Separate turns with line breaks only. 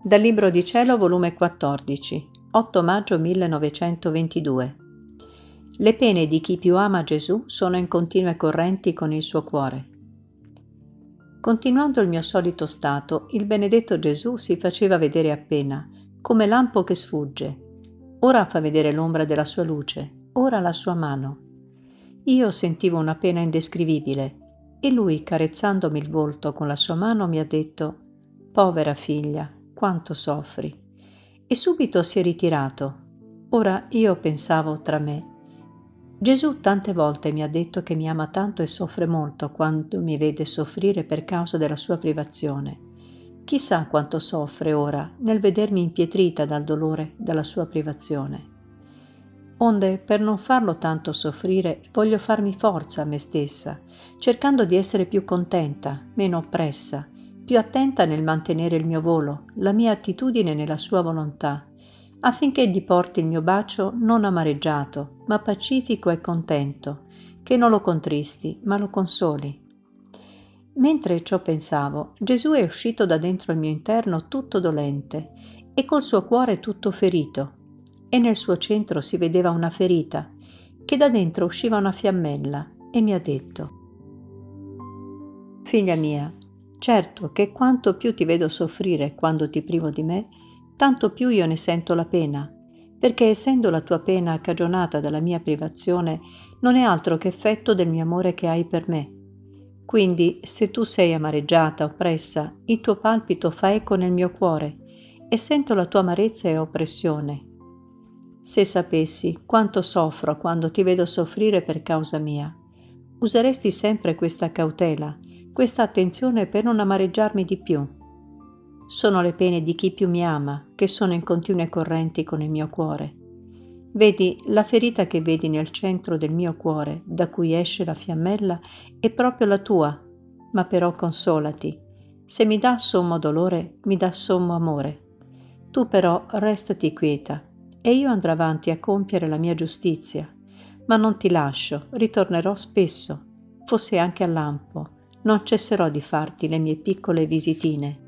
Dal Libro di Cielo, volume 14, 8 maggio 1922. Le pene di chi più ama Gesù sono in continue correnti con il suo cuore. Continuando il mio solito stato, il benedetto Gesù si faceva vedere appena, come lampo che sfugge. Ora fa vedere l'ombra della sua luce, ora la sua mano. Io sentivo una pena indescrivibile e lui, carezzandomi il volto con la sua mano, mi ha detto, Povera figlia, quanto soffri. E subito si è ritirato. Ora io pensavo tra me, Gesù tante volte mi ha detto che mi ama tanto e soffre molto quando mi vede soffrire per causa della sua privazione. Chissà quanto soffre ora nel vedermi impietrita dal dolore della sua privazione. Onde, per non farlo tanto soffrire, voglio farmi forza a me stessa, cercando di essere più contenta, meno oppressa, più attenta nel mantenere il mio volo, la mia attitudine nella sua volontà, affinché gli porti il mio bacio non amareggiato, ma pacifico e contento, che non lo contristi, ma lo consoli. Mentre ciò pensavo, Gesù è uscito da dentro il mio interno tutto dolente e col suo cuore tutto ferito, e nel suo centro si vedeva una ferita, che da dentro usciva una fiammella, e mi ha detto, Figlia mia, Certo che quanto più ti vedo soffrire quando ti privo di me, tanto più io ne sento la pena, perché essendo la tua pena cagionata dalla mia privazione, non è altro che effetto del mio amore che hai per me. Quindi, se tu sei amareggiata, oppressa, il tuo palpito fa eco nel mio cuore e sento la tua amarezza e oppressione. Se sapessi quanto soffro quando ti vedo soffrire per causa mia, useresti sempre questa cautela questa attenzione per non amareggiarmi di più. Sono le pene di chi più mi ama, che sono in continue correnti con il mio cuore. Vedi, la ferita che vedi nel centro del mio cuore, da cui esce la fiammella, è proprio la tua, ma però consolati. Se mi dà sommo dolore, mi dà sommo amore. Tu però restati quieta, e io andrò avanti a compiere la mia giustizia. Ma non ti lascio, ritornerò spesso, fosse anche a lampo, non cesserò di farti le mie piccole visitine.